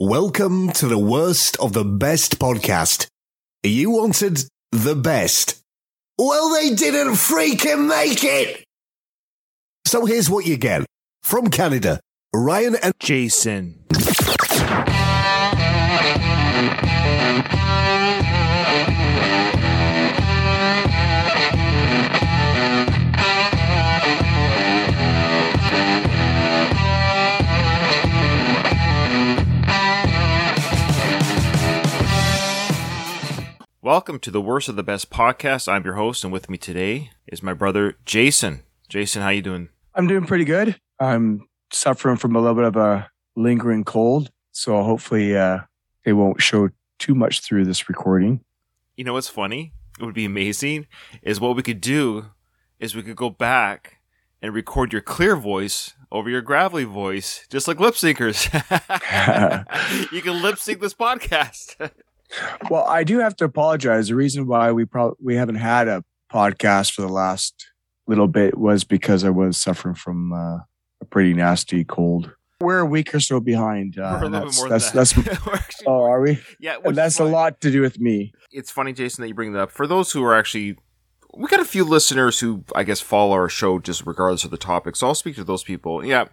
Welcome to the worst of the best podcast. You wanted the best. Well, they didn't freaking make it. So here's what you get from Canada Ryan and Jason. Welcome to the Worst of the Best podcast. I'm your host, and with me today is my brother Jason. Jason, how you doing? I'm doing pretty good. I'm suffering from a little bit of a lingering cold, so hopefully uh, they won't show too much through this recording. You know what's funny? It would be amazing is what we could do is we could go back and record your clear voice over your gravelly voice, just like lip syncers. you can lip sync this podcast. Well, I do have to apologize. The reason why we probably we haven't had a podcast for the last little bit was because I was suffering from uh, a pretty nasty cold. We're a week or so behind. Uh, We're a little that's, bit more that's, than that. that's- oh, are we? yeah, And that's a lot to do with me. It's funny, Jason, that you bring that up. For those who are actually, we got a few listeners who I guess follow our show just regardless of the topic. So I'll speak to those people. Yeah,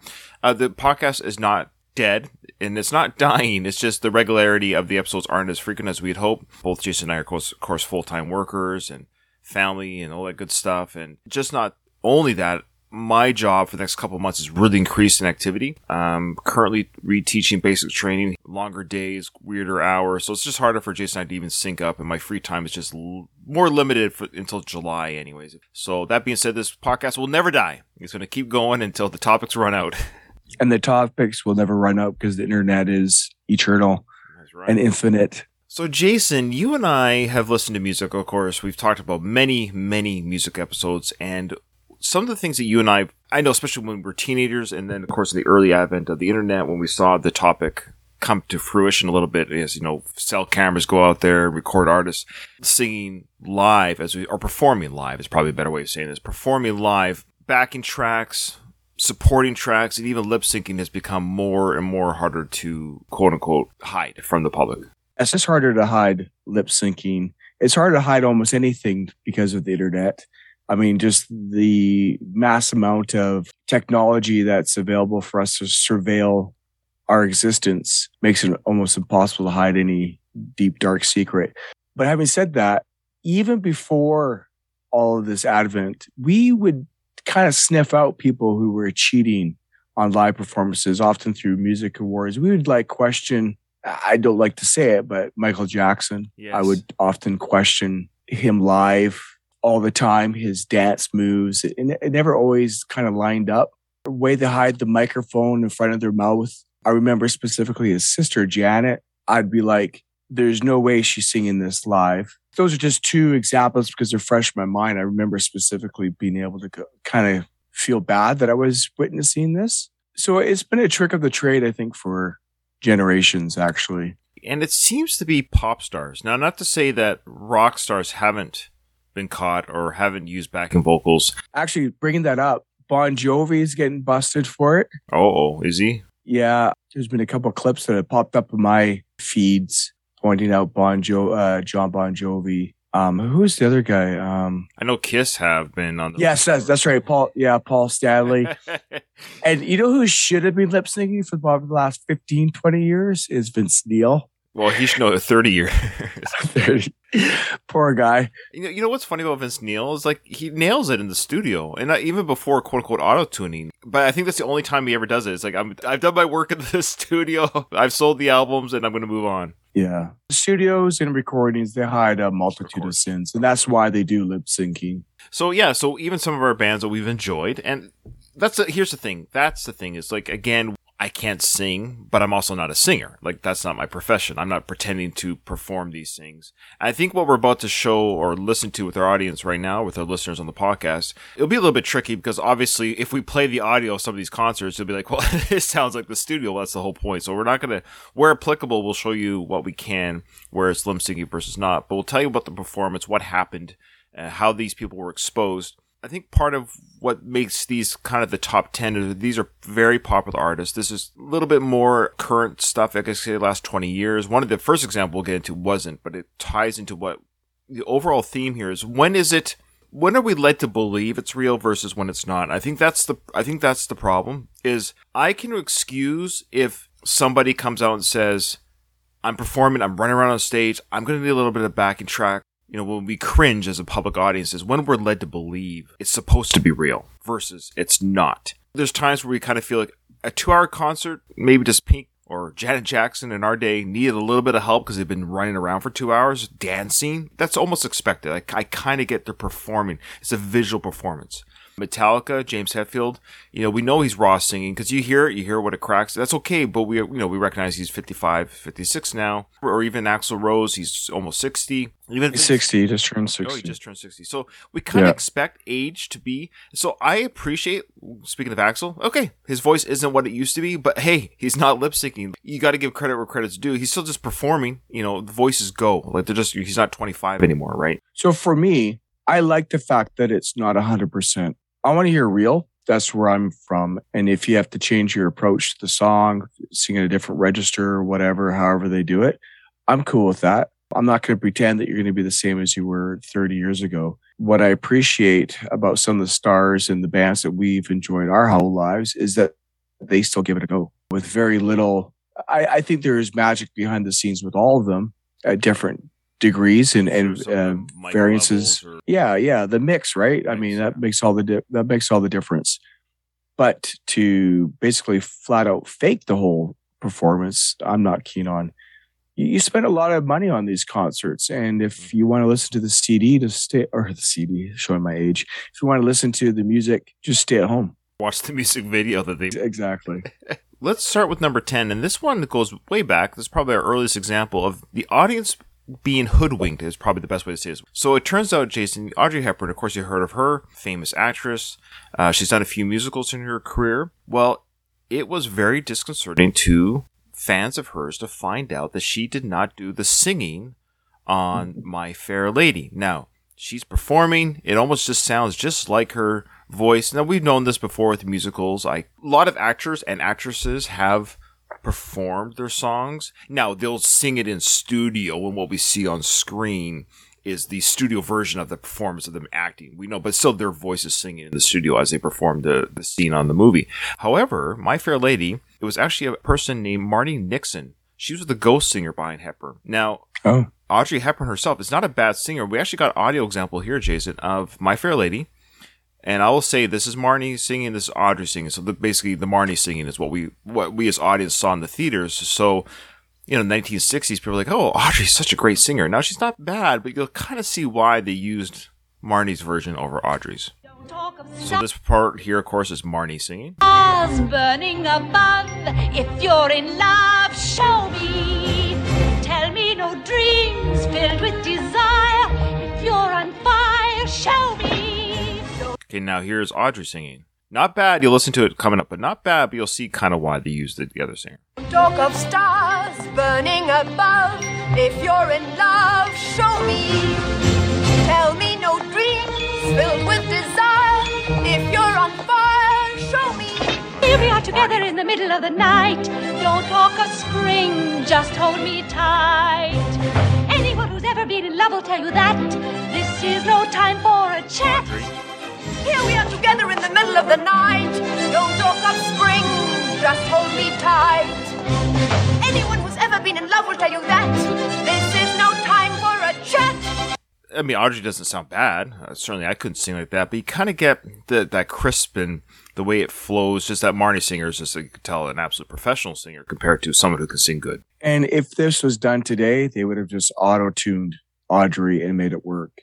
uh, the podcast is not dead and it's not dying. It's just the regularity of the episodes aren't as frequent as we'd hope. Both Jason and I are, of course, course full time workers and family and all that good stuff. And just not only that, my job for the next couple months is really increased in activity. Um, currently reteaching basic training, longer days, weirder hours. So it's just harder for Jason and I to even sync up, and my free time is just l- more limited for, until July, anyways. So that being said, this podcast will never die. It's going to keep going until the topics run out. And the topics will never run out because the internet is eternal right. and infinite. So, Jason, you and I have listened to music, of course. We've talked about many, many music episodes, and some of the things that you and I, I know, especially when we were teenagers, and then, of course, in the early advent of the internet, when we saw the topic come to fruition a little bit, as you know, cell cameras go out there, record artists singing live as we, or performing live is probably a better way of saying this, performing live, backing tracks, supporting tracks, and even lip syncing has become more and more harder to quote unquote hide from the public. It's just harder to hide lip syncing. It's hard to hide almost anything because of the internet. I mean, just the mass amount of technology that's available for us to surveil our existence makes it almost impossible to hide any deep, dark secret. But having said that, even before all of this advent, we would kind of sniff out people who were cheating on live performances, often through music awards. We would like question, I don't like to say it, but Michael Jackson. I would often question him live all the time, his dance moves. And it never always kind of lined up. The way they hide the microphone in front of their mouth. I remember specifically his sister, Janet. I'd be like, there's no way she's singing this live. Those are just two examples because they're fresh in my mind. I remember specifically being able to go, kind of feel bad that I was witnessing this. So it's been a trick of the trade, I think, for generations, actually. and it seems to be pop stars. Now, not to say that rock stars haven't been caught or haven't used backing vocals. Actually, bringing that up, Bon Jovi is getting busted for it. Oh, is he? Yeah, there's been a couple of clips that have popped up in my feeds pointing out Bon jo- uh, John Bon Jovi. Um, who's the other guy? Um, I know Kiss have been on the. yes, that's, that's right, Paul. Yeah, Paul Stanley. and you know who should have been lip syncing for the last 15, 20 years is Vince Neil. well, he should know 30 years. Poor guy. you, know, you know what's funny about Vince Neil is like he nails it in the studio, and not even before quote unquote auto tuning. But I think that's the only time he ever does it. It's like I'm, I've done my work in the studio, I've sold the albums, and I'm going to move on. Yeah. Studios and recordings, they hide a multitude of sins. And that's why they do lip syncing. So yeah, so even some of our bands that we've enjoyed, and that's the, here's the thing. That's the thing is like again, I can't sing, but I'm also not a singer. Like that's not my profession. I'm not pretending to perform these things. I think what we're about to show or listen to with our audience right now, with our listeners on the podcast, it'll be a little bit tricky because obviously, if we play the audio of some of these concerts, it'll be like, well, this sounds like the studio. Well, that's the whole point. So we're not gonna, where applicable, we'll show you what we can, where it's lip syncing versus not. But we'll tell you about the performance, what happened, uh, how these people were exposed I think part of what makes these kind of the top 10 is these are very popular artists. This is a little bit more current stuff, I guess, say the last 20 years. One of the first example we'll get into wasn't, but it ties into what the overall theme here is when is it when are we led to believe it's real versus when it's not? I think that's the I think that's the problem is I can excuse if somebody comes out and says I'm performing, I'm running around on stage, I'm going to need a little bit of backing track. You know, when we cringe as a public audience is when we're led to believe it's supposed to be real versus it's not. There's times where we kind of feel like a two hour concert, maybe just Pink or Janet Jackson in our day needed a little bit of help because they've been running around for two hours dancing. That's almost expected. I, I kind of get they're performing. It's a visual performance. Metallica, James Hetfield, you know, we know he's raw singing because you hear it, you hear what it cracks. That's okay, but we, you know, we recognize he's 55, 56 now. Or even Axl Rose, he's almost 60. Even He's 60, he just turned 60. Oh, he just turned 60. So we kind of Yeah. expect age to be. So I appreciate, speaking of Axl, okay, his voice isn't what it used to be, but hey, he's not lip syncing. You got to give credit where credit's due. He's still just performing. You know, the voices go. Like they're just, he's not 25 anymore, right? So for me, I like the fact that it's not 100%. I want to hear real. That's where I'm from. And if you have to change your approach to the song, sing a different register or whatever, however they do it, I'm cool with that. I'm not going to pretend that you're going to be the same as you were 30 years ago. What I appreciate about some of the stars and the bands that we've enjoyed our whole lives is that they still give it a go with very little. I, I think there is magic behind the scenes with all of them at different degrees and, and uh, variances. or- Yeah, yeah, the mix, right? I mean, yeah. that makes all the di- that makes all the difference. But to basically flat out fake the whole performance, I'm not keen on. You, you spend a lot of money on these concerts, and if Mm-hmm. you want to listen to the CD to stay or the CD, showing my age, if you want to listen to the music, just stay at home. watch the music video that they Exactly. Let's start with number 10. And this one goes way back. This is probably our earliest example of the audience being hoodwinked, is probably the best way to say this. So it turns out, Jason, Audrey Hepburn, of course, you heard of her, famous actress. Uh, she's done a few musicals in her career. Well, it was very disconcerting to fans of hers to find out that she did not do the singing on My Fair Lady. Now, she's performing. It almost just sounds just like her voice. Now, we've known this before with musicals. I, a lot of actors and actresses have performed their songs. Now, they'll sing it in studio, and what we see on screen is the studio version of the performance of them acting. We know, but still their voices singing in the studio as they perform the, the scene on the movie. However, My Fair Lady, it was actually a person named Marni Nixon. She was the ghost singer behind Hepburn. Now, Oh, Audrey Hepburn herself is not a bad singer. We actually got audio example here, Jason, of My Fair Lady. And I will say this is Marni singing, this is Audrey singing. So the, basically, the Marni singing is what we what we as audience saw in the theaters. So, you know, 1960s, people were like, "Oh, Audrey's such a great singer." Now she's not bad, but you'll kind of see why they used Marni's version over Audrey's. So this part here, of course, is Marni singing. stars burning above. If you're in love, show me. Tell me no dreams filled with desire. If you're on fire, show me. Okay, now here's Audrey singing. Not bad. You'll listen to it coming up, but not bad. But you'll see kind of why they used the, the other singer. Talk of stars burning above. If you're in love, show me. Tell me no dreams filled with desire. If you're on fire, show me. Here we are together in the middle of the night. Don't talk of spring, just hold me tight. Anyone who's ever been in love will tell you that this is no time for a chat. Here we are together in the middle of the night. Don't talk of spring, just hold me tight. Anyone who's ever been in love will tell you that this is no time for a chat. I mean, Audrey doesn't sound bad. Uh, certainly, I couldn't sing like that. But you kind of get the, that crisp and the way it flows. Just that Marni singer is just, you could tell, an absolute professional singer compared to someone who can sing good. and if this was done today, they would have just auto tuned Audrey and made it work.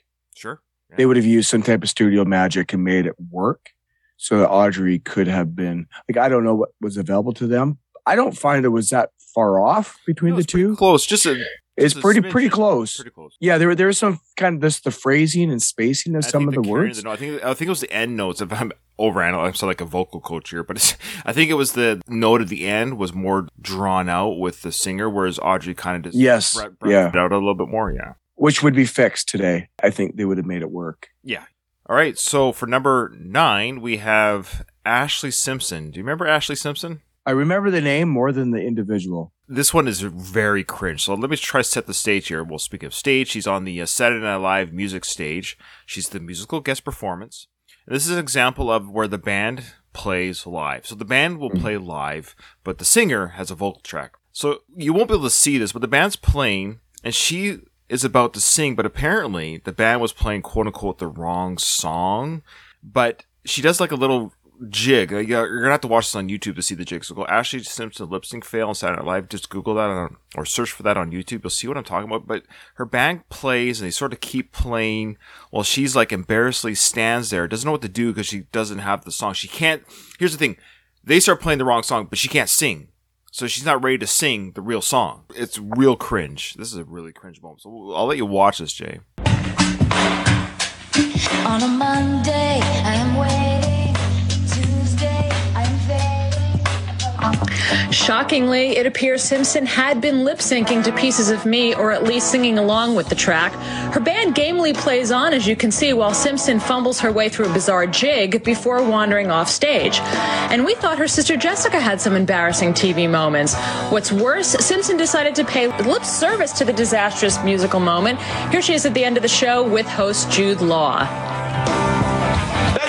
They would have used some type of studio magic and made it work so that Audrey could have been like I don't know what was available to them. I don't find it was that far off between No, the two. close. Just a, It's just a pretty smidgen. pretty close. Pretty close. Yeah, there there was some kind of this the phrasing and spacing of I some of the words. no, I think I think it was the end notes. If I'm overanalyzing, I'm sound like a vocal coach here, but it's, I think it was the note at the end was more drawn out with the singer, whereas Audrey kind of just Yes, yeah. it out a little bit more. Yeah. Which would be fixed today. I think they would have made it work. Yeah. All right, so for number nine, we have Ashlee Simpson. Do you remember Ashlee Simpson? I remember the name more than the individual. This one is very cringe. So let me try to set the stage here. We'll speak of stage, she's on the uh, Saturday Night Live music stage. She's the musical guest performance. And this is an example of where the band plays live. So the band will play live, but the singer has a vocal track. So you won't be able to see this, but the band's playing, and she is about to sing, but apparently the band was playing quote unquote the wrong song. But she does like a little jig. Uh, You're gonna have to watch this on YouTube to see the jig. So go Ashlee Simpson lip sync fail on Saturday Night Live. Just Google that on, or search for that on YouTube. You'll see what I'm talking about. But her band plays and they sort of keep playing while she's like embarrassedly stands there, doesn't know what to do because she doesn't have the song. She can't. Here's the thing: they start playing the wrong song, but she can't sing. So she's not ready to sing the real song. It's real cringe. This is a really cringe moment. So I'll let you watch this, Jay. On a Monday, I am waiting. Shockingly, it appears Simpson had been lip syncing to pieces of me, or at least singing along with the track. Her band gamely plays on, as you can see, while Simpson fumbles her way through a bizarre jig before wandering off stage. And we thought her sister Jessica had some embarrassing TV moments. What's worse, Simpson decided to pay lip service to the disastrous musical moment. Here she is at the end of the show with host Jude Law.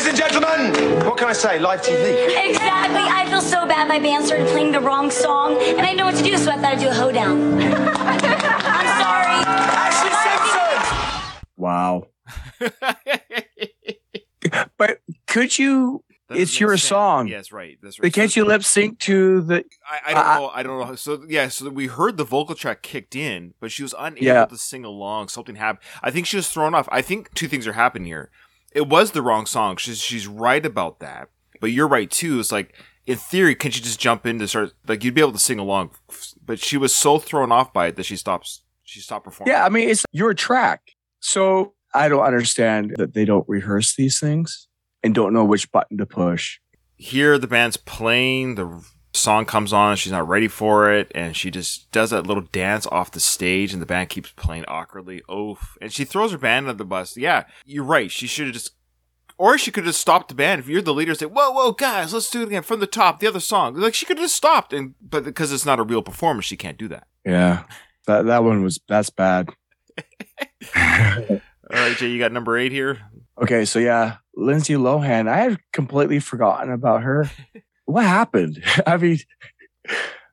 Ladies and gentlemen, what can I say? Live TV. Exactly. I feel so bad. My band started playing the wrong song, and I know what to do, so I thought I'd do a hoedown. I'm sorry. Ashlee Simpson! Wow. But could you? That it's your sense. song. Yes, right. That's right. But can't So- you lip sync to the? I, I don't I- know. I don't know. So yeah, so we heard the vocal track kicked in, but she was unable Yeah. to sing along. Something happened. I think she was thrown off. I think two things are happening here. It was the wrong song. She's she's right about that. But you're right too. It's like in theory, can she just jump in to start? Like you'd be able to sing along. But she was so thrown off by it that she stops. She stopped performing. Yeah, I mean it's your track. So I don't understand that they don't rehearse these things and don't know which button to push. here the band's playing the song comes on she's not ready for it and she just does that little dance off the stage and the band keeps playing awkwardly. Oof. And she throws her band under the bus. Yeah you're right. She should have just or she could have stopped the band. If you're the leader say whoa whoa guys let's do it again from the top the other song. Like she could have just stopped and but because it's not a real performance she can't do that. Yeah, that that one was that's bad. all right jay you got number eight here. Okay, so yeah, Lindsay Lohan. I had completely forgotten about her. what happened? I mean,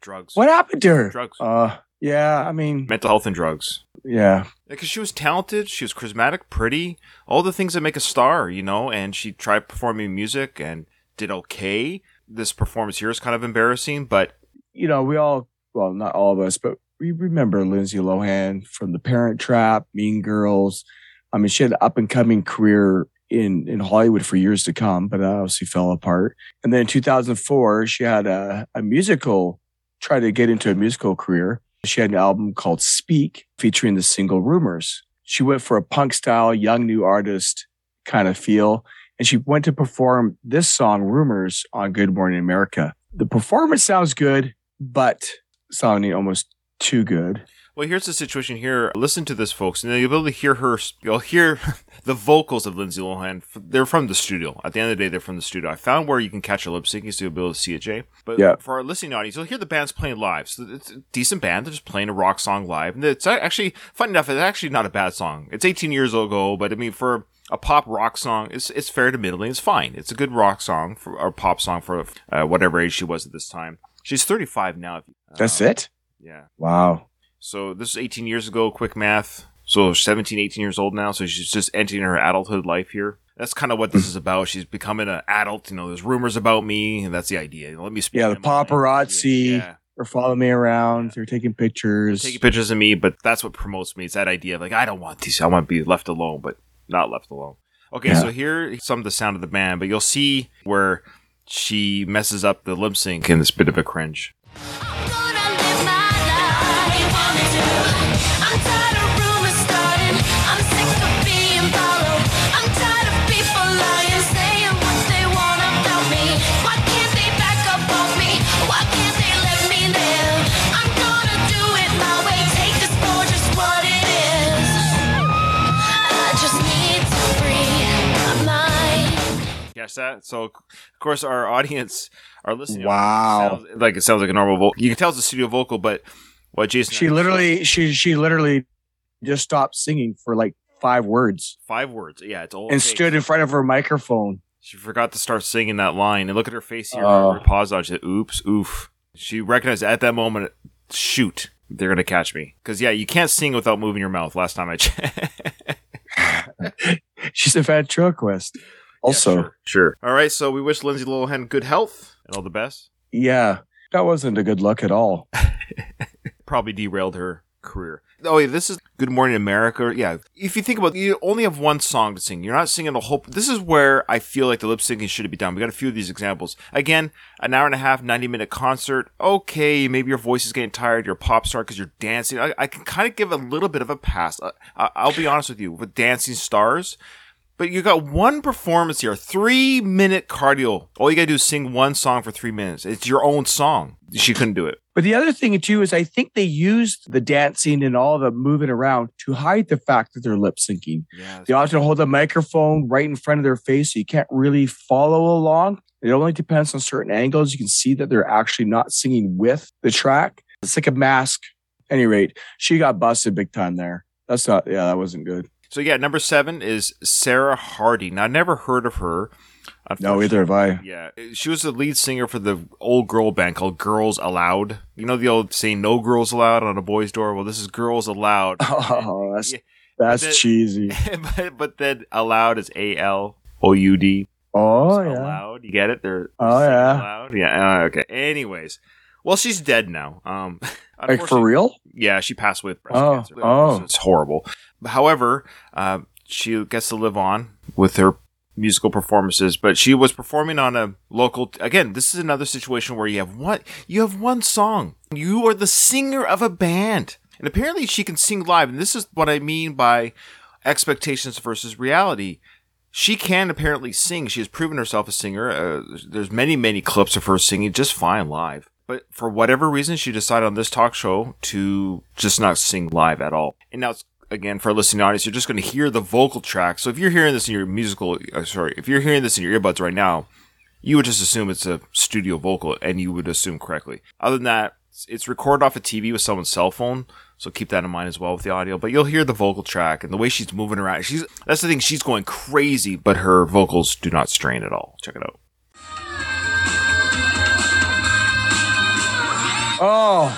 drugs what happened to her? drugs Uh, yeah, I mean, mental health and drugs yeah, because she was talented, she was charismatic, pretty, all the things that make a star, you know. And she tried performing music and did okay. This performance here is kind of embarrassing, but you know, we all, well, not all of us, but we remember Lindsay Lohan from The Parent Trap, Mean Girls. I mean, she had an up and coming career in in Hollywood for years to come, but that obviously fell apart. And then in 2004, she had a, a musical, tried to get into a musical career. She had an album called Speak featuring the single Rumors. She went for a punk style, young new artist kind of feel. And she went to perform this song, Rumors, on Good Morning America. The performance sounds good, but sounding almost too good. Well, here's the situation here. Listen to this, folks, and you'll be able to hear her. You'll hear the vocals of Lindsay Lohan. They're from the studio. At the end of the day, they're from the studio. I found where you can catch her lip syncing, so you'll be able to see it, Jay. But Yeah. for our listening audience, you'll hear the band's playing live. So it's a decent band. They're just playing a rock song live, and it's actually fun enough. It's actually not a bad song. It's 18 years ago, but I mean for a pop rock song, it's it's fair to middling. It's fine. It's a good rock song for or pop song for uh, whatever age she was at this time. She's 35 now. That's Um, it? Yeah. Wow. So this is 18 years ago. Quick math. So 17, 18 years old now. So she's just entering her adulthood life here. That's kind of what this is about. She's becoming an adult. You know, there's rumors about me, and that's the idea. Let me speak. Yeah, the paparazzi. Yeah. Or follow me around. They're taking pictures. taking pictures of me, but that's what promotes me. It's that idea of like I don't want these. I want to be left alone, but not left alone. Okay, Yeah. so here some of the sound of the band, but you'll see where she messes up the lip sync and it's a bit of a cringe. Catch that? So, of course, our audience, our listening, Wow. sounds, like it sounds like a normal vocal. You can tell it's a studio vocal, but what Jason She literally, she she literally just stopped singing for like five words five words. Yeah, it's all and it stood in front of her microphone. She forgot to start singing that line, and look at her face here. Oh. her pause on. She said, "Oops, oof." She recognized at that moment. Shoot, they're gonna catch me. Because yeah, you can't sing without moving your mouth. Last time I checked. She's a ventriloquist. Also, Yeah, sure, sure. All right, so we wish Lindsay Lohan good health and all the best. yeah, that wasn't a good look at all. Probably derailed her career. Oh, yeah, this is Good Morning America. Yeah, if you think about, it, you only have one song to sing. You're not singing the whole. This is where I feel like the lip syncing should be done. We got a few of these examples. Again, an hour and a half, ninety minute concert. Okay, maybe your voice is getting tired. You're a pop star because you're dancing. I, I can kind of give a little bit of a pass. I, I, I'll be honest with you with Dancing Stars. But you got one performance here, three minute cardio. All you gotta do is sing one song for three minutes. It's your own song. She couldn't do it. But the other thing too is I think they used the dancing and all the moving around to hide the fact that they're lip syncing. Yeah. They often hold the microphone right in front of their face, so you can't really follow along. It only depends on certain angles. You can see that they're actually not singing with the track. It's like a mask. Any rate, she got busted big time there. That's not. Yeah, that wasn't good. So yeah, number seven is Sarah Harding. Now I never heard of her. No, either have I. Yeah, she was the lead singer for the old girl band called Girls Aloud. You know the old saying "No girls allowed" on a boy's door. Well, this is Girls Aloud. Oh, that's Yeah. that's That- cheesy. but, but then aloud is A L O U D. Oh So yeah. Aloud, you get it? They're Oh, yeah. Aloud. Yeah. uh, okay. Anyways, well, she's dead now. Um, Like for real? yeah, she passed away with breast Oh, cancer. oh. it's horrible. However, uh, she gets to live on with her musical performances. But she was performing on a local. Again, this is another situation where you have one. You have one song. You are the singer of a band, and apparently she can sing live. And this is what I mean by expectations versus reality. She can apparently sing. She has proven herself a singer. Uh, there's many, many clips of her singing just fine live. But for whatever reason, she decided on this talk show to just not sing live at all. And now, it's, again, for a listening audience, you're just going to hear the vocal track. So if you're hearing this in your musical, uh, sorry, if you're hearing this in your earbuds right now, you would just assume it's a studio vocal, and you would assume correctly. Other than that, it's- recorded off a TV with someone's cell phone, so keep that in mind as well with the audio. But you'll hear the vocal track and the way she's moving around. She's that's the thing. She's going crazy, but her vocals do not strain at all. Check it out. Oh,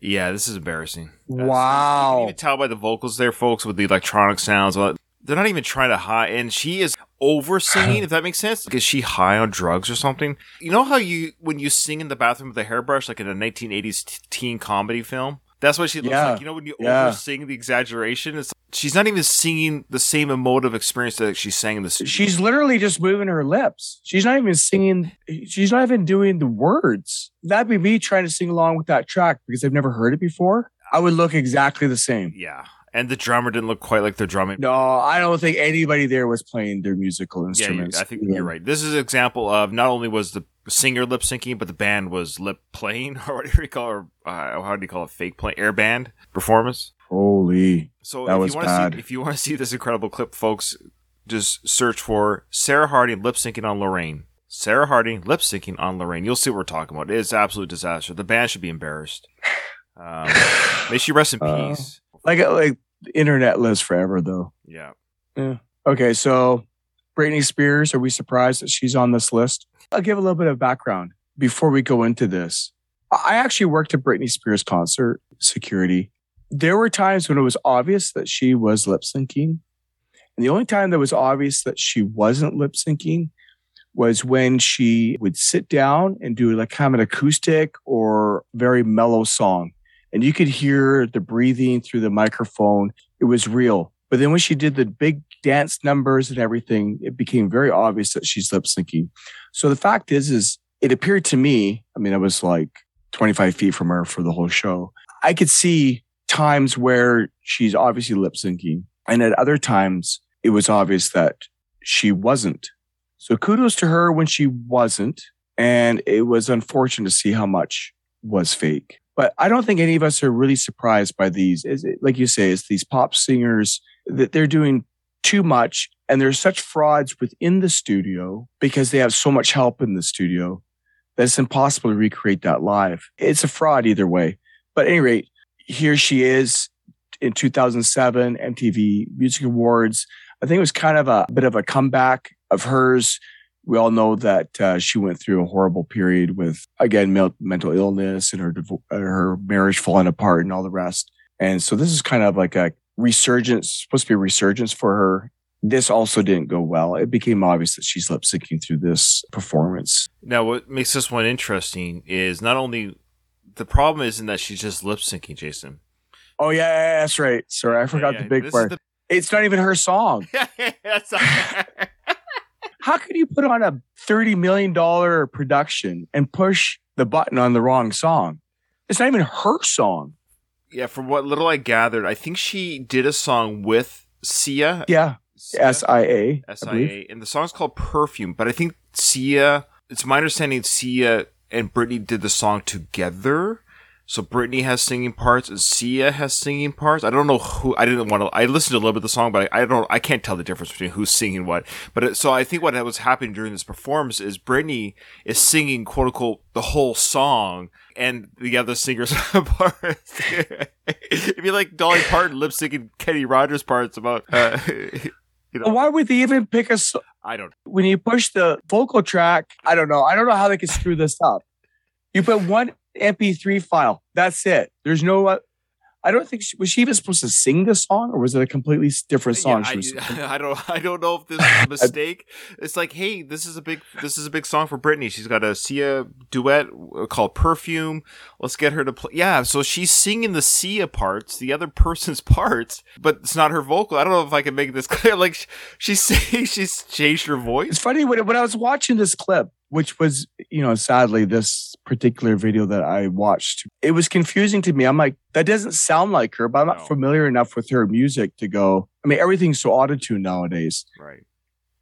Yeah, this is embarrassing. That's- You can even tell by the vocals there, folks, with the electronic sounds. They're not even trying to high, and she is over singing, if that makes sense. Like, is she high on drugs or something? You know how you, when you sing in the bathroom with a hairbrush, like in a 1980s t- teen comedy film? That's what she looks Yeah. like. You know, when you Yeah. over sing the exaggeration, it's, she's not even singing the same emotive experience that she sang in the studio. She's literally just moving her lips. She's not even singing. She's not even doing the words. That'd be me trying to sing along with that track because I've never heard it before. I would look exactly the same. Yeah. And the drummer didn't look quite like the drumming. No, I don't think anybody there was playing their musical instruments. Yeah. I think you're right. This is an example of not only was the singer lip syncing, but the band was lip playing, or what do you call it? Uh, how do you call it? Fake play, air band performance. Holy. So That if was you want bad. to see, if you want to see this incredible clip, folks, just search for Sarah Harding lip syncing on Lorraine. Sarah Harding lip syncing on Lorraine. You'll see what we're talking about. It's absolute disaster. The band should be embarrassed. Um, may she rest in Uh, peace. Like, like the internet lives forever, though. yeah. Yeah. Okay, so Britney Spears, are we surprised that she's on this list? I'll give a little bit of background before we go into this. I actually worked at Britney Spears concert security. There were times when it was obvious that she was lip syncing. And the only time that was obvious that she wasn't lip syncing was when she would sit down and do like kind of an acoustic or very mellow song. And you could hear the breathing through the microphone. It was real. But then when she did the big dance numbers and everything, it became very obvious that she's lip syncing. So the fact is, is it appeared to me, I mean, I was like 25 feet from her for the whole show. I could see times where she's obviously lip syncing. And at other times, it was obvious that she wasn't. So kudos to her when she wasn't. And it was unfortunate to see how much was fake. But I don't think any of us are really surprised by these. Like you say, it's these pop singers that they're doing too much and there's such frauds within the studio because they have so much help in the studio that it's impossible to recreate that live. It's a fraud either way. But at any rate, here she is in 2007 MTV Music Awards. I think it was kind of a bit of a comeback of hers. We all know that uh, she went through a horrible period with, again, mel- mental illness and her uh, her marriage falling apart and all the rest. And so this is kind of like a resurgence, supposed to be a resurgence for her. This also didn't go well. It became obvious that she's lip syncing through this performance. Now, what makes this one interesting is not only the problem isn't that she's just lip syncing, Jason. Oh yeah, yeah, yeah, that's right. Sorry, I forgot Yeah, the big this part. the- It's not even her song. That's How could you put on a thirty million dollar production and push the button on the wrong song? It's not even her song. yeah, from what little I gathered, I think she did a song with Sia. Yeah, Sia? S I A. I believe. SIA, and the song's called Perfume. But I think Sia, it's my understanding Sia and Britney did the song together. So Britney has singing parts and Sia has singing parts. I don't know who. I didn't want to. I listened to a little bit of the song, but I, I don't. I can't tell the difference between who's singing what. But it, so I think what was happening during this performance is Britney is singing quote unquote the whole song, and the other singers parts. It'd be like Dolly Parton lip syncing Kenny Rogers parts about. Uh, you know, Why would they even pick a s- I don't. when you push the vocal track? I don't know. I don't know how they can screw this up. You put one MP3 file. That's it. There's no. Uh, I don't think she, was she even supposed to sing the song, or was it a completely different song? Yeah, she was? I, I don't. I don't know if this is a mistake. it's like, hey, this is a big. This is a big song for Britney. She's got a Sia duet called "Perfume." Let's get her to play. Yeah, so she's singing the Sia parts, the other person's parts, but it's not her vocal. I don't know if I can make this clear. Like sh- she's saying, she's changed her voice. It's funny when, when I was watching this clip, which was, you know, sadly, this particular video that I watched, it was confusing to me. I'm like, that doesn't sound like her, but I'm not No. familiar enough with her music to go. I mean, everything's so auto-tuned nowadays. Right.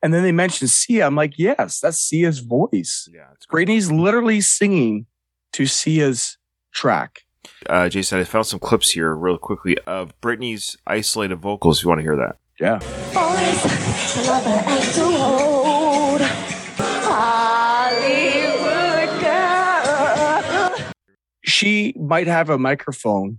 And then they mentioned Sia. I'm like, yes, that's Sia's voice. Yeah. It's great. Britney's literally singing to Sia's track. Uh, Jason, I found some clips here real quickly of Britney's isolated vocals. If you want to hear that. Yeah. She might have a microphone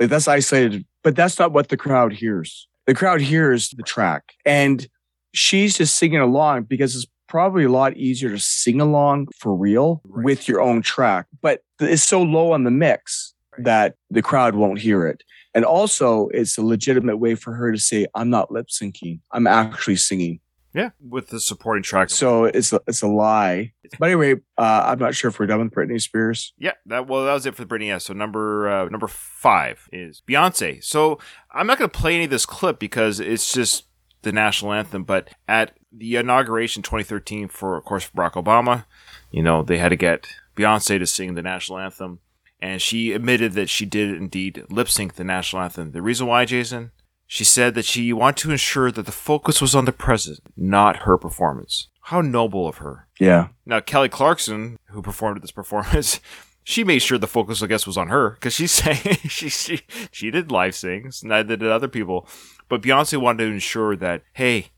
like that's isolated but that's not what the crowd hears. The crowd hears the track. And she's just singing along because it's probably a lot easier to sing along for real Right. with your own track but it's so low on the mix Right. that the crowd won't hear it. And also it's a legitimate way for her to say i'm not lip syncing. I'm actually singing Yeah, with the supporting track. so it's a, it's a lie but anyway uh, i'm not sure if we're done with britney spears Yeah, that well, that was it for Britney. Yeah, so number uh, number five is Beyonce. So I'm not going to play any of this clip because it's just the national anthem. But at the inauguration 2013 for, of course, Barack Obama, you know, they had to get Beyonce to sing the national anthem, and she admitted that she did indeed lip sync the national anthem. The reason why, Jason, she said that she wanted to ensure that the focus was on the president, not her performance. How noble of her. yeah Now, Kelly Clarkson, who performed this performance, she made sure the focus, I guess, was on her because she sang, she, she she did live sings, neither did other people. But Beyonce wanted to ensure that, hey,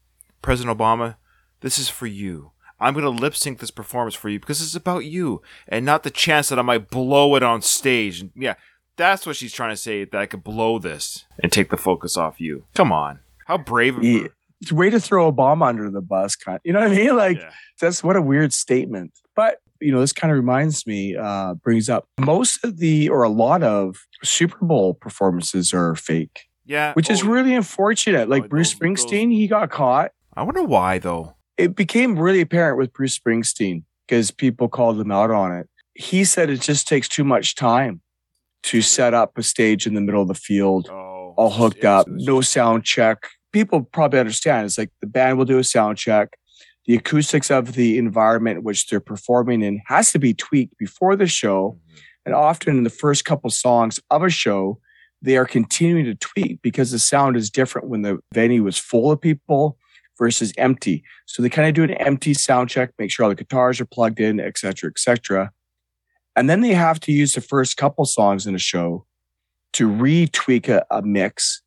President Obama, this is for you. I'm going to lip sync this performance for you because it's about you and not the chance that I might blow it on stage. And yeah, that's what she's trying to say that I could blow this and take the focus off you. Come on. How brave of Yeah. her. it's way to throw Obama under the bus, kind. You know what I mean? Like Yeah. that's what a weird statement. But you know, this kind of reminds me, uh, brings up most of the or a lot of Super Bowl performances are fake, Yeah. which is oh, really unfortunate. Like Oh, Bruce those- those- Springsteen, he got caught. I wonder why, though. It became really apparent with Bruce Springsteen because people called him out on it. He said it just takes too much time to set up a stage in the middle of the field Oh, all hooked up, no sound check. People probably understand. It's like the band will do a sound check. The acoustics of the environment which they're performing in has to be tweaked before the show. Mm-hmm. And often in the first couple songs of a show, they are continuing to tweak because the sound is different when the venue is full of people versus empty. So they kind of do an empty sound check, make sure all the guitars are plugged in, et cetera, et cetera. And then they have to use the first couple songs in a show to retweak a, a mix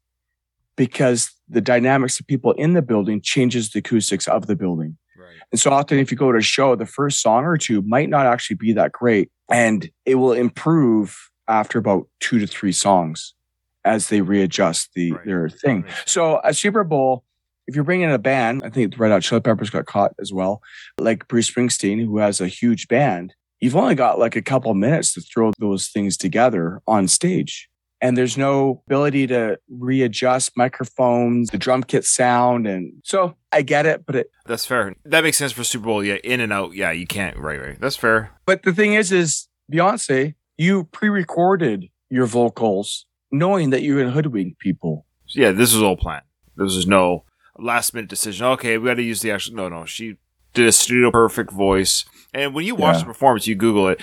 because the dynamics of people in the building changes the acoustics of the building. Right. And so often, if you go to a show, the first song or two might not actually be that great. And it will improve after about two to three songs as they readjust the Right. their thing. So a Super Bowl, if you're bringing in a band, I think the Red Hot Chili Peppers got caught as well, like Bruce Springsteen, who has a huge band. You've only got like a couple minutes to throw those things together on stage. And there's no ability to readjust microphones, the drum kit sound. And so I get it, but it, That's fair. That makes sense for Super Bowl. Yeah, in and out. Yeah, you can't. Right, right. That's fair. But the thing is, is Beyonce, you pre-recorded your vocals knowing that you're going to hoodwink people. Yeah, this was all planned. This was no last minute decision. Okay, we got to use the actual. No, no. She did a studio perfect voice. And when you watch Yeah. the performance, you Google it.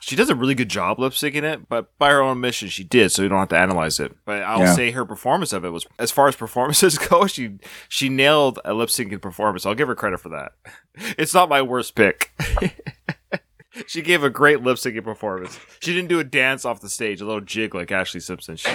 She does a really good job lip syncing it, but by her own admission, she did, so you don't have to analyze it. But I'll Yeah. say her performance of it was, as far as performances go, she she nailed a lip syncing performance. I'll give her credit for that. It's not my worst pick. she gave a great lip syncing performance. She didn't do a dance off the stage, a little jig like Ashlee Simpson. She-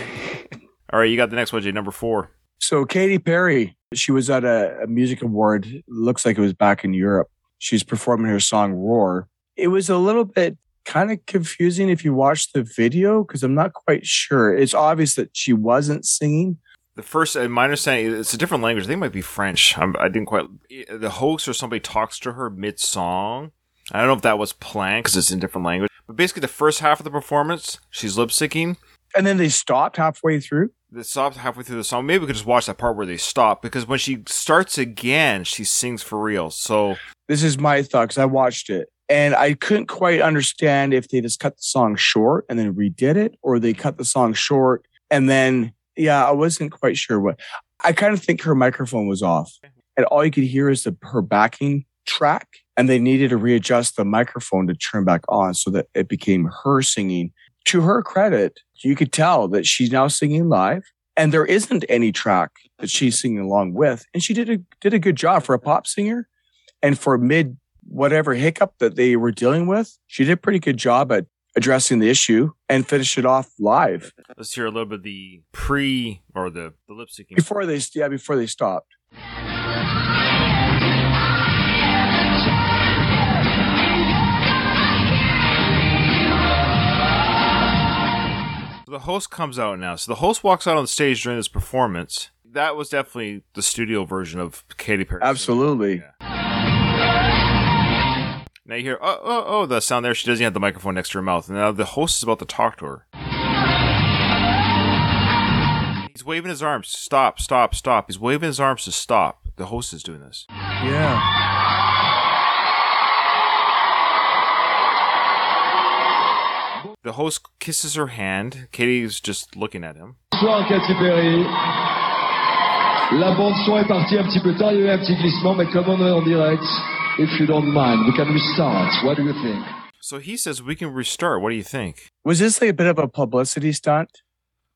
All right, you got the next one, Jay, number four. So Katy Perry, she was at a, a music award. Looks like it was back in Europe. She's performing her song "Roar." It was a little bit kind of confusing if you watch the video because I'm not quite sure. It's obvious that she wasn't singing. The first, my understanding, it's a different language. It might be French. I'm, I didn't quite. The host or somebody talks to her mid song. I don't know if that was planned because it's in different language. But basically, the first half of the performance, she's lip syncing. And then they stopped halfway through. They stopped halfway through the song. Maybe we could just watch that part where they stop because when she starts again, she sings for real. So This is my thought because I watched it and I couldn't quite understand if they just cut the song short and then redid it or they cut the song short and then, yeah, I wasn't quite sure what. I kind of think her microphone was off and all you could hear is the, her backing track and they needed to readjust the microphone to turn back on so that it became her singing. To her credit, you could tell that she's now singing live and there isn't any track that she's singing along with. And she did a, did a good job for a pop singer and for mid whatever hiccup that they were dealing with, she did a pretty good job at addressing the issue and finished it off live let's hear a little bit of the pre or the, the lip syncing. before they yeah before they stopped. So the host comes out now. So the host walks out on the stage during this performance. That was definitely the studio version of Katy Perry. Absolutely. Now you hear, oh, oh, oh, the sound there. She doesn't have the microphone next to her mouth. And now the host is about to talk to her. He's waving his arms. Stop, stop, stop. He's waving his arms to stop. The host is doing this. Yeah. The host kisses her hand. Katy's just looking at him. Bonsoir Katy Perry. La bande son est partie un petit peu tard, il y a eu un petit glissement, mais comme on est en direct, if you don't mind, we can restart. What do you think? So he says, We can restart. What do you think? Was this like a bit of a publicity stunt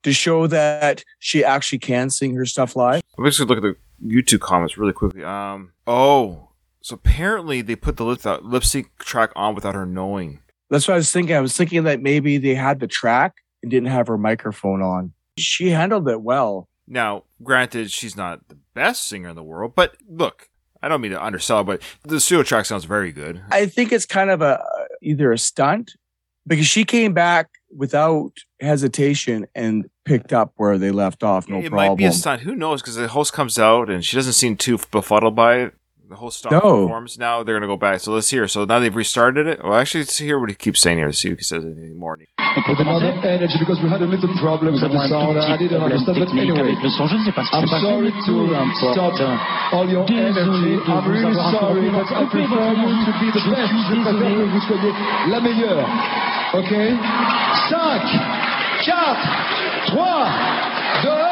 to show that she actually can sing her stuff live? I'm just gonna look at the YouTube comments really quickly. Um, oh, so apparently they put the lip, the lip sync track on without her knowing. That's what I was thinking. I was thinking that maybe they had the track and didn't have her microphone on. She handled it well. Now, granted, she's not the best singer in the world, but look, I don't mean to undersell, but the studio track sounds very good. I think it's kind of a either a stunt because she came back without hesitation and picked up where they left off. No it problem. might be a stunt. Who knows? Because the host comes out and she doesn't seem too befuddled by it. The whole stops No. the performance. Now they're gonna go back. So let's hear. So now they've restarted it. Well, actually, let's hear what he keeps saying here. To see if he says anything more. Another energy because we had a little problem with the sound. I didn't understand, but anyway. I'm sorry to stop all your energy. I'm really sorry, but I prefer you to be the best. Je préfère que vous soyez la meilleure. Ok 5, 4, 3, 2,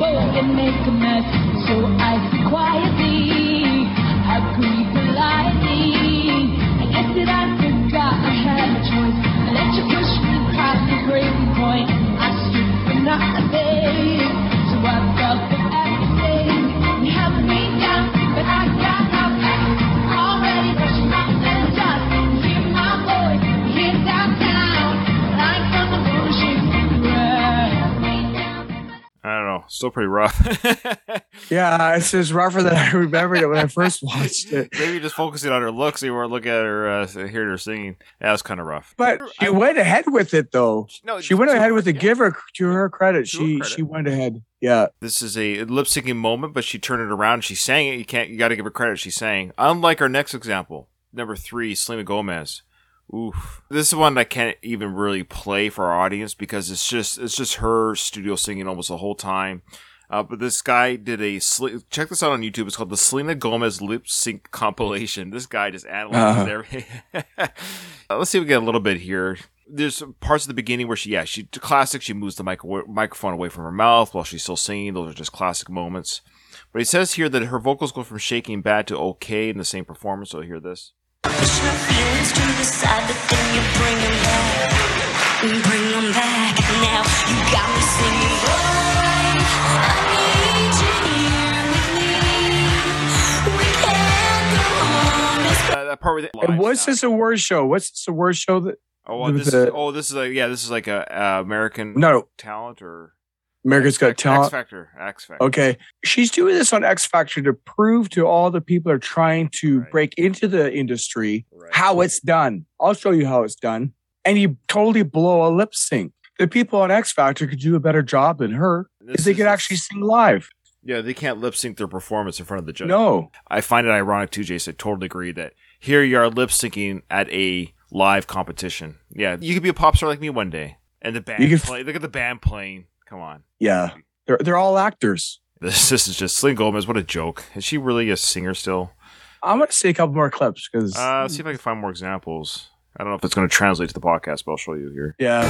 boat and make a mess. So I quietly, agree politely. Still pretty rough. Yeah, it's just rougher than I remembered it when I first watched it. Maybe just focusing on her looks, you weren't looking at her, uh, hearing her singing. That was kind of rough. But she went ahead with it though. No, she went ahead with it. Give her to her credit. To her She credit. she went ahead. Yeah. This is a lip syncing moment, but she turned it around. She sang it. You can't. You got to give her credit. She sang. Unlike our next example, number three, Selena Gomez. Oof. This is one I can't even really play for our audience because it's just it's just her studio singing almost the whole time. Uh, but this guy did a check this out on YouTube. It's called the Selena Gomez lip sync compilation. This guy just analyzes Uh-huh. everything. Uh, Let's see if we get a little bit here. There's parts of the beginning where she, yeah, she classic. She moves the mic, microphone away from her mouth while she's still singing. Those are just classic moments. But he says here that her vocals go from shaking bad to okay in the same performance. So hear this. Push my feelings to the side, but then you bring them back. Bring them back. Now you got me singing. "Boy, I need you here with me. We can't go on this Uh, that part with the And what's this award show? What's this award show that Oh, well, with this is, oh, this is like yeah, this is like a, uh American No. talent or America's Got X Talent? X Factor, X Factor. Okay. She's doing this on X Factor to prove to all the people that are trying to break into the industry how it's done. I'll show you how it's done. And you totally blow a lip sync. The people on X Factor could do a better job than her because they could actually sing live. Yeah, they can't lip sync their performance in front of the judge. No. I find it ironic too, Jason. I totally agree that here you are lip syncing at a live competition. Yeah, you could be a pop star like me one day, and the band You could- play. Look at the band playing. Come on, Yeah. They're, they're all actors. this this is just Selena Gomez. What a joke. Is she really a singer still? I'm going to see a couple more clips because. Uh, see if I can find more examples. I don't know if it's going to translate to the podcast, but I'll show you here. yeah.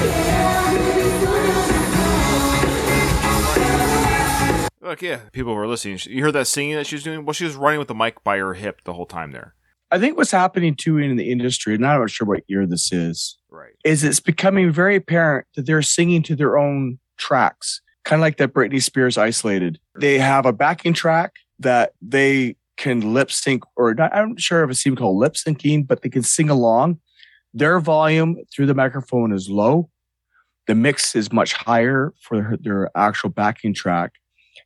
Look, yeah, people were listening. You heard that singing that she was doing? Well, she was running with the mic by her hip the whole time there. I think what's happening too in the industry, and I'm not sure what year this is, Right. is it's becoming very apparent that they're singing to their own tracks, kind of like that Britney Spears isolated. They have a backing track that they can lip sync, or not, I'm not sure if it's even called lip syncing, but they can sing along. Their volume through the microphone is low. The mix is much higher for their, actual backing track.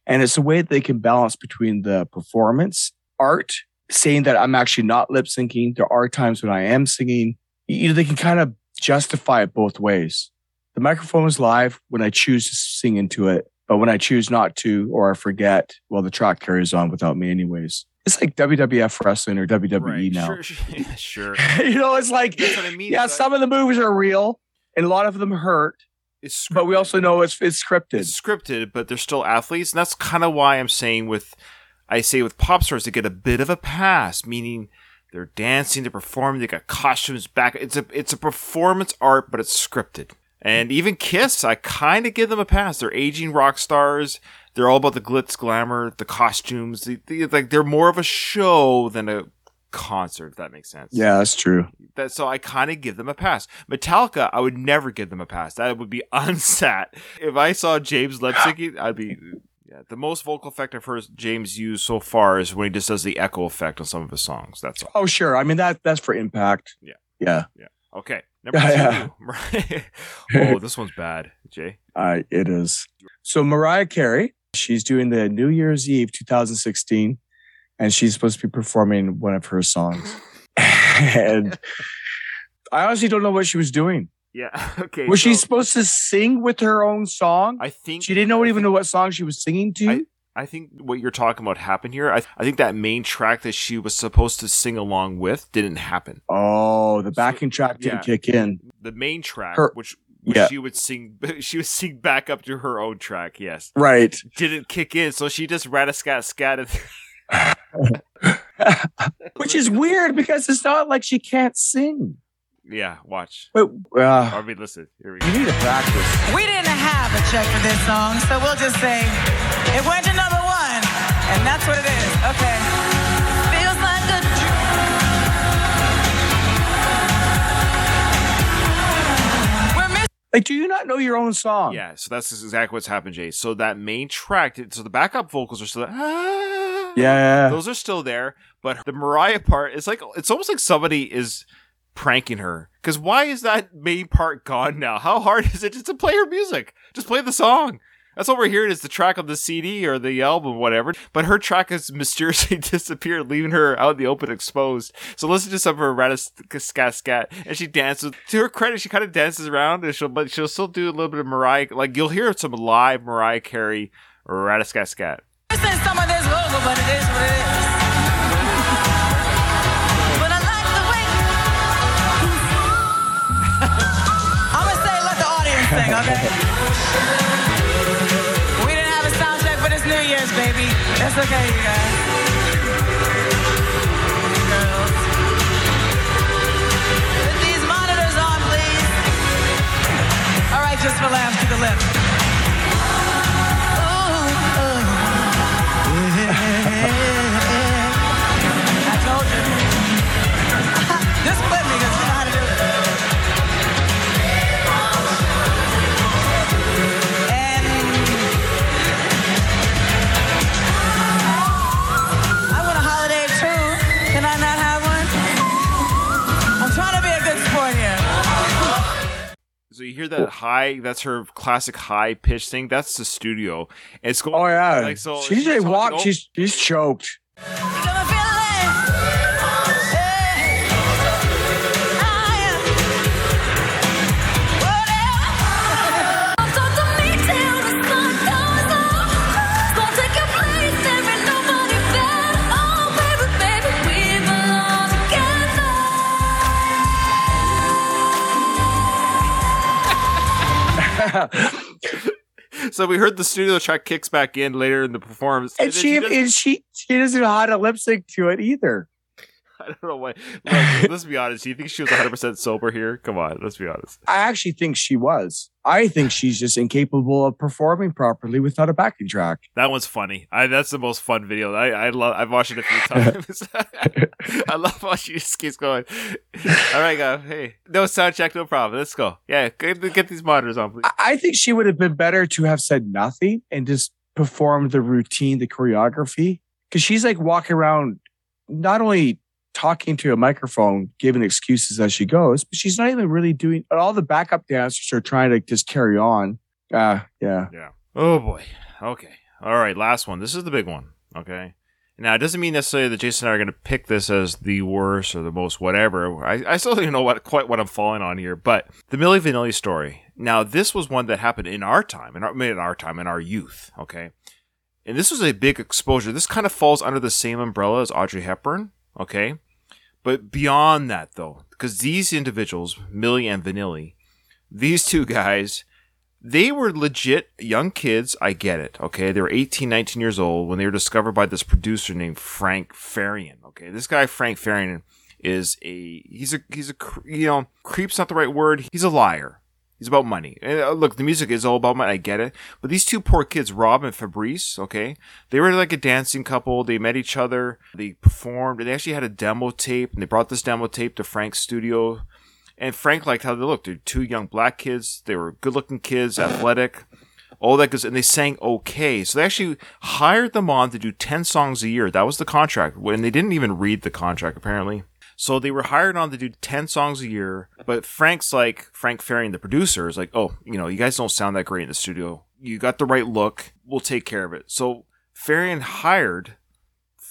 And it's a way that they can balance between the performance art, saying that I'm actually not lip syncing. There are times when I am singing. You know, they can kind of justify it both ways. The microphone is live when I choose to sing into it, but when I choose not to or I forget, well, the track carries on without me, anyways. It's like WWF wrestling or WWE now. Sure, sure. yeah, sure. you know, it's like, I mean. yeah, some of the moves are real and a lot of them hurt, but we also know it's it's scripted. it's scripted, but they're still athletes, and that's kind of why I'm saying with, I say with pop stars, they get a bit of a pass, meaning they're dancing, they're performing, they got costumes back. It's a it's a performance art, but it's scripted. And even Kiss, I kind of give them a pass. They're aging rock stars. They're all about the glitz, glamour, the costumes. They, they- like they're more of a show than a concert. If that makes sense. Yeah, that's true. That so I kind of give them a pass. Metallica, I would never give them a pass. That would be unsat. If I saw James syncing, I'd be. Yeah, the most vocal effect I've heard James use so far is when he just does the echo effect on some of his songs. That's all. Oh, sure. I mean that that's for impact. Yeah. Yeah. Yeah. Okay. Number Yeah, two. oh, this one's bad, Jay. Uh, it is. So Mariah Carey, she's doing the New Year's Eve 2016, and she's supposed to be performing one of her songs. and I honestly don't know what she was doing. Yeah. Okay. was she supposed to sing with her own song? I think she didn't know even know what song she was singing to. I think what you're talking about happened here. I, I think that main track that she was supposed to sing along with didn't happen. oh, the backing track didn't yeah. kick in. The main track, Her- which, which Yeah. she would sing, she would sing back up to her own track. Yes, Right. didn't kick in, so she just ratascat scattered. Which is weird because it's not like she can't sing. yeah, watch. But uh, I mean, listen. Here we go. you need to practice. We didn't have a check for this song, so we'll just say It went to number one, and that's what it is. Okay. Feels like a We're missing. Like, do you not know your own song? Yeah, so that's exactly what's happened, Jay. So that main track, so the backup vocals are still, ah, Yeah. those are still there, but the Mariah part is like it's almost like somebody is pranking her. Because why is that main part gone now? How hard is it just to play her music? Just play the song. That's what we're hearing is the track of the CD or the album, whatever. But her track has mysteriously disappeared, leaving her out in the open exposed. So listen to some of her Ratascat Scat, and she dances. To her credit, she kind of dances around, and she'll but she'll still do a little bit of Mariah. Like you'll hear some live Mariah Carey Ratascat some of I baby. That's okay, you guys. High? That's her classic high pitch thing. That's the studio. It's going. Oh yeah. Like so. she's she's a walk. She's she's choked. So we heard the studio track kicks back in later in the performance, And then she does- and she she doesn't know how to lip sync to it either. I don't know why. Look, let's be honest. Do you think she was 100 percent sober here? Come on, let's be honest. I actually think she was. I think she's just incapable of performing properly without a backing track. That one's funny. I that's the most fun video. I I love. I've watched it a few times. I love how she just keeps going. All right, go. Hey, no sound check, no problem. Let's go. Yeah, get, get these monitors on, please. I- I think she would have been better to have said nothing and just performed the routine, the choreography. Because she's like walking around, not only talking to a microphone, giving excuses as she goes, but she's not even really doing. All the backup dancers are trying to just carry on. Uh, yeah. Yeah. Oh boy. Okay. All right. Last one. This is the big one. Okay. Now it doesn't mean necessarily that Jason and I are going to pick this as the worst or the most whatever. I, I still don't even know what quite what I'm falling on here. But the Milli Vanilli story. Now this was one that happened in our time, in our in our time, in our youth. Okay. And this was a big exposure. This kind of falls under the same umbrella as Audrey Hepburn. Okay. But beyond that, though, because these individuals, Milli and Vanilli, these two guys, they were legit young kids. I get it. Okay. They were 18, 19 years old when they were discovered by this producer named Frank Farian. Okay. This guy, Frank Farian, is a, he's a, he's a, you know, creep's not the right word. He's a liar. He's about money. And, uh, look, the music is all about money. I get it. But these two poor kids, Rob and Fabrice, okay, they were like a dancing couple. They met each other. They performed. And they actually had a demo tape. And they brought this demo tape to Frank's studio. And Frank liked how they looked. They're two young black kids. They were good looking kids, athletic, all that. And they sang okay. So they actually hired them on to do 10 songs a year. That was the contract. When they didn't even read the contract, apparently. So they were hired on to do 10 songs a year. But Frank's like, Frank Farian, the producer, is like, oh, you know, you guys don't sound that great in the studio. You got the right look. We'll take care of it. So Farian hired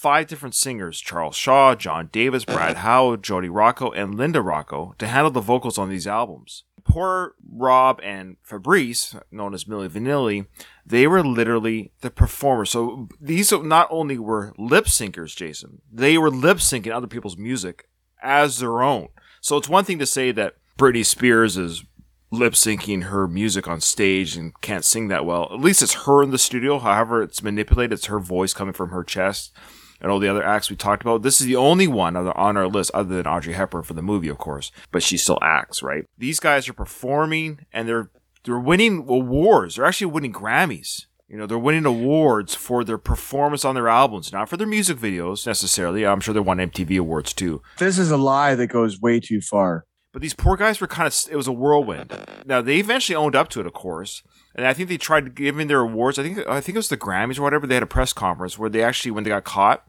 five different singers Charles Shaw, John Davis, Brad Howe, Jody Rocco, and Linda Rocco to handle the vocals on these albums. Poor Rob and Fabrice, known as Milli Vanilli, they were literally the performers. So these not only were lip syncers, Jason, they were lip syncing other people's music as their own. So it's one thing to say that Britney Spears is lip syncing her music on stage and can't sing that well. At least it's her in the studio. However, it's manipulated. It's her voice coming from her chest and all the other acts we talked about. This is the only one on our list other than Audrey Hepburn for the movie, of course, but she still acts, right? These guys are performing and they're they're winning awards. They're actually winning Grammys. You know, they're winning awards for their performance on their albums, not for their music videos necessarily. I'm sure they won MTV awards too. This is a lie that goes way too far. But these poor guys were kind of, it was a whirlwind. Now, they eventually owned up to it, of course. And I think they tried giving their awards. I think, I think it was the Grammys or whatever. They had a press conference where they actually, when they got caught,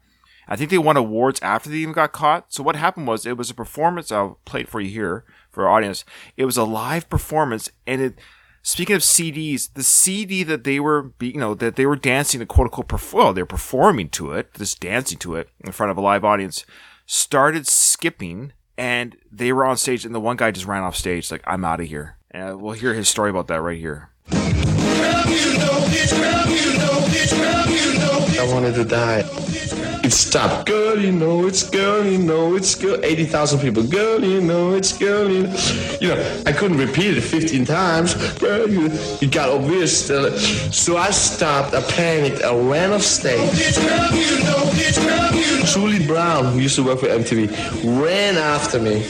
I think they won awards after they even got caught. So what happened was it was a performance. I'll play it for you here for our audience. It was a live performance. And it, speaking of CDs, the CD that they were, be, you know, that they were dancing to quote unquote, perf- well, they're performing to it, just dancing to it in front of a live audience, started skipping and they were on stage and the one guy just ran off stage like i'm out of here and we'll hear his story about that right here I wanted to die. It stopped. Girl, you know it's girl, you know it's girl. 80,000 people. Girl, you know it's girl, you know. You know, I couldn't repeat it 15 times. Girl, you, it got obvious. So I stopped, I panicked, I ran off stage. Julie Brown, who used to work for MTV, ran after me.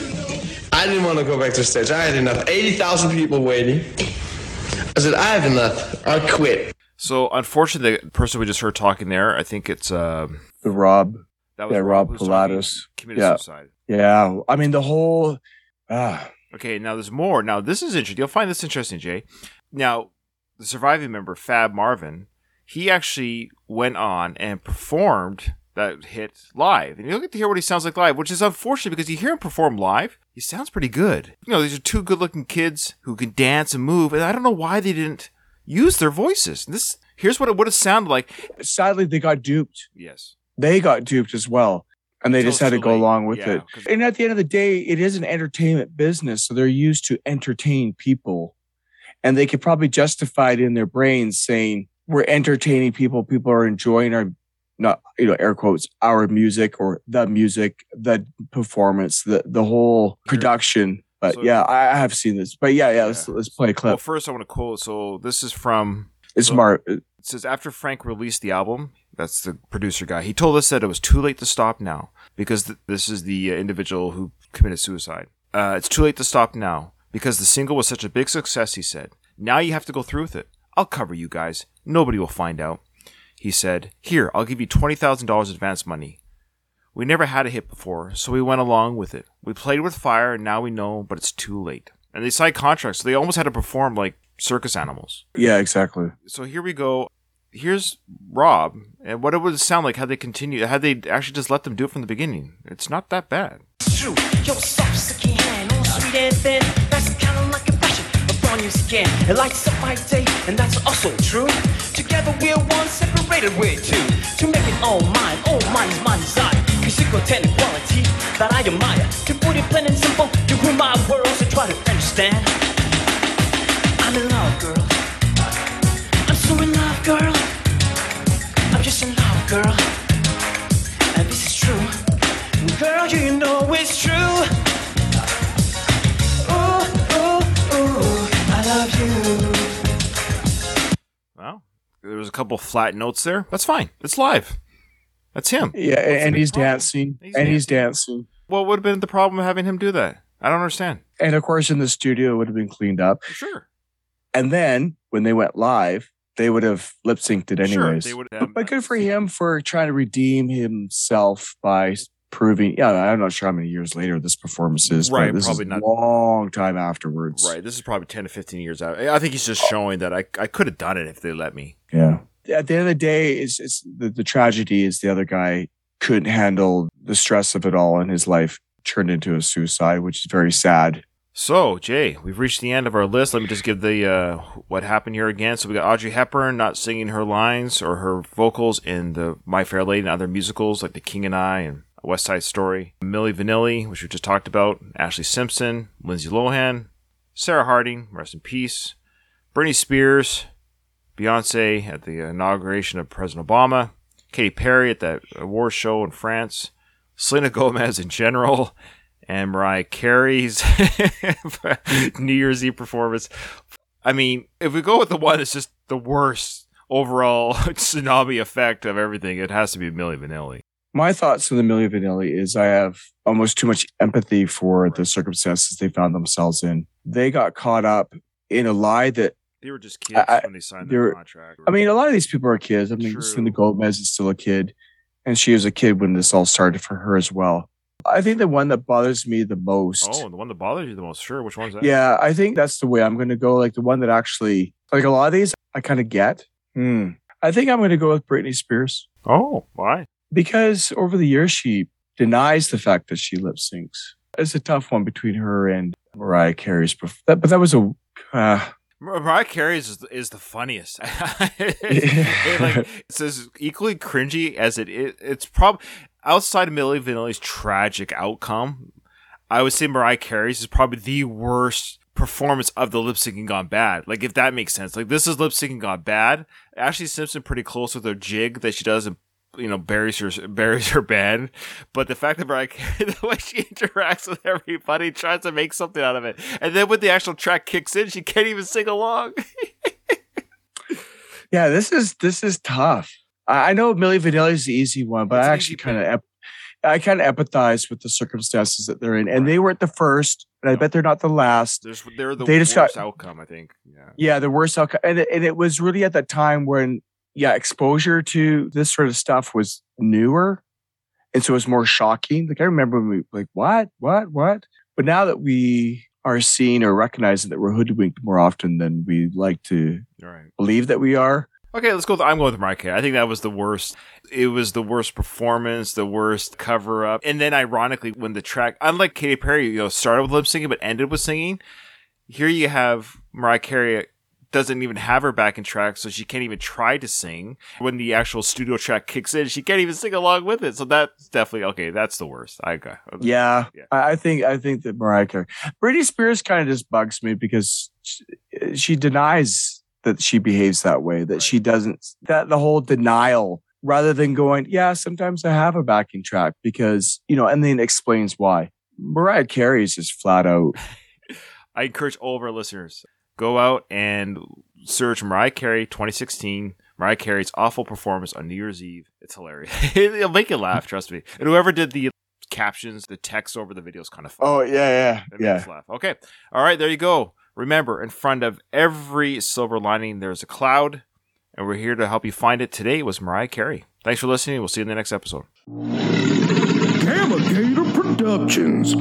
I didn't want to go back to stage. I had enough. 80,000 people waiting. I said, I have enough. I quit. so unfortunately the person we just heard talking there i think it's uh The Rob. that was yeah, Rob talking, Pilatus. committed Yeah. suicide Yeah. I mean, the whole. Ah, okay now there's more now this is interesting you'll find this interesting jay now the surviving member fab Morvan he actually went on and performed that hit live and you'll get to hear what he sounds like live which is unfortunate because you hear him perform live he sounds pretty good you know these are two good looking kids who can dance and move and i don't know why they didn't use their voices this here's what it would have sounded like sadly, they got duped. yes They got duped as well. And they just had to go late. along with Yeah, it. And at the end of the day, it is an entertainment business. So they're used to entertain people. And they could probably justify it in their brains saying, we're entertaining people. People are enjoying our, not, you know, air quotes, our music or the music, the performance, the, the whole production. But So- yeah, I, have seen this. But yeah, yeah, let's, let's play a clip. well first i want to quote so this is from It's so- Mar. It says after Frank released the album, that's the producer guy. He told us that it was too late to stop now because th- this is the uh, individual who committed suicide. Uh, it's too late to stop now because the single was such a big success. He said, "Now you have to go through with it. I'll cover you guys. Nobody will find out." He said, "Here, I'll give you twenty thousand dollars advance money." We never had a hit before, so we went along with it. We played with fire, and now we know, but it's too late. And they signed contracts, so they almost had to perform like circus animals Yeah, exactly. so here we go. Here's Rob, and what it would sound like had they continued, had they actually just let them do it from the beginning. It's not that bad. It lights up my day, and that's also true. Together we're one, separated we're two. To make it all mine, all mine is my desire. Quality that I admire. To put it plain and simple, you rule my world, so try to understand. I'm in love, girl. Girl. I'm just in love, girl. And this is true. Girl, you know it's true. Ooh, ooh, ooh, I love you. Well, there was a couple flat notes there. That's fine. It's live. That's him. Yeah, What's and he's problem? dancing. He's and he's dancing. What would have been the problem of having him do that? I don't understand. And of course, in the studio, it would have been cleaned up. Sure. And then when they went live, they would have lip synced it Sure, anyways. they would but, have- but good for him for trying to redeem himself by proving. Yeah, I'm not sure how many years later this performance is. Right, but this probably is not- a long time afterwards. Right. This is probably 10 to 15 years out. I think he's just showing that I, I could have done it if they let me. Yeah. At the end of the day, it's, it's the, the tragedy is the other guy couldn't handle the stress of it all, and his life turned into a suicide, which is very sad. So, Jay, we've reached the end of our list. Let me just give the uh, what happened here again. So we got Audrey Hepburn not singing her lines or her vocals in the My Fair Lady and other musicals like The King and I and West Side Story. Milli Vanilli, which we just talked about. Ashlee Simpson, Lindsay Lohan, Sarah Harding, rest in peace. Britney Spears, Beyonce at the inauguration of President Obama. Katy Perry at that award show in France. Selena Gomez in general and Mariah Carey's New Year's Eve performance. I mean, if we go with the one that's just the worst overall tsunami effect of everything, it has to be Milli Vanilli. My thoughts on the Milli Vanilli is I have almost too much empathy for the circumstances they found themselves in. They got caught up in a lie that They were just kids I- when they signed were- contract. I mean, a lot of these people are kids. I mean, True. Selena Gomez is still a kid, and she was a kid when this all started for her as well. I think the one that bothers me the most. oh, the one that bothers you the most. Sure, which one's that? Yeah, I think that's the way I'm going to go. Like the one that actually, like a lot of these, I kind of get. Hmm. I think I'm going to go with Britney Spears Oh, why? because over the years she denies the fact that she lip syncs. It's a tough one between her and Mariah Carey's. perf- That, but that was a. Uh, Mariah Carey is, is the funniest. it, like, it's as equally cringy as it is. It's probably outside of Milli Vanilli's tragic outcome. I would say Mariah Carey's is probably the worst performance of the lip syncing gone bad. Like if that makes sense. Like this is lip syncing gone bad. Ashlee Simpson pretty close with her jig that she does and you know buries her buries her band. But the fact that Carey, the way she interacts with everybody, tries to make something out of it, and then when the actual track kicks in, she can't even sing along. yeah, this is this is tough. I know Milli Vanilli is the easy one, but It's I actually kind of. I kind of empathize with the circumstances that they're in, and they weren't the first, and I bet they're not the last. There's they're the They just worst got- outcome, I think. Yeah. Yeah, the worst outcome, and it, and it was really at that time when, yeah, exposure to this sort of stuff was newer, and so it was more shocking. Like I remember when we like what, what, what, but now that we are seeing or recognizing that we're hoodwinked more often than we like to right. believe that we are. Okay, let's go. With, I'm going with Mariah Carey. I think that was the worst. It was the worst performance, the worst cover up, and then ironically, when the track, unlike Katy Perry, you know, started with lip syncing but ended with singing. Here you have Mariah Carey doesn't even have her backing track, so she can't even try to sing. When the actual studio track kicks in, she can't even sing along with it. So that's definitely okay. That's the worst. I got. Yeah, Yeah. I think I think that Mariah Carey, Britney Spears, kind of just bugs me because she, she denies that she behaves that way. That she doesn't. That the whole denial, rather than going, yeah, sometimes I have a backing track because you know, and then explains why. Mariah Carey is just flat out. I encourage all of our listeners go out and search Mariah Carey 2016. Mariah Carey's awful performance on New Year's Eve. It's hilarious. It'll make you laugh, trust me. And whoever did the captions, the text over the video is kind of fun. Oh yeah, yeah, It makes us laugh. Okay. All right, there you go. Remember, in front of every silver lining, there's a cloud, and we're here to help you find it. Today was Mariah Carey. Thanks for listening. We'll see you in the next episode. Gamma Gator Productions.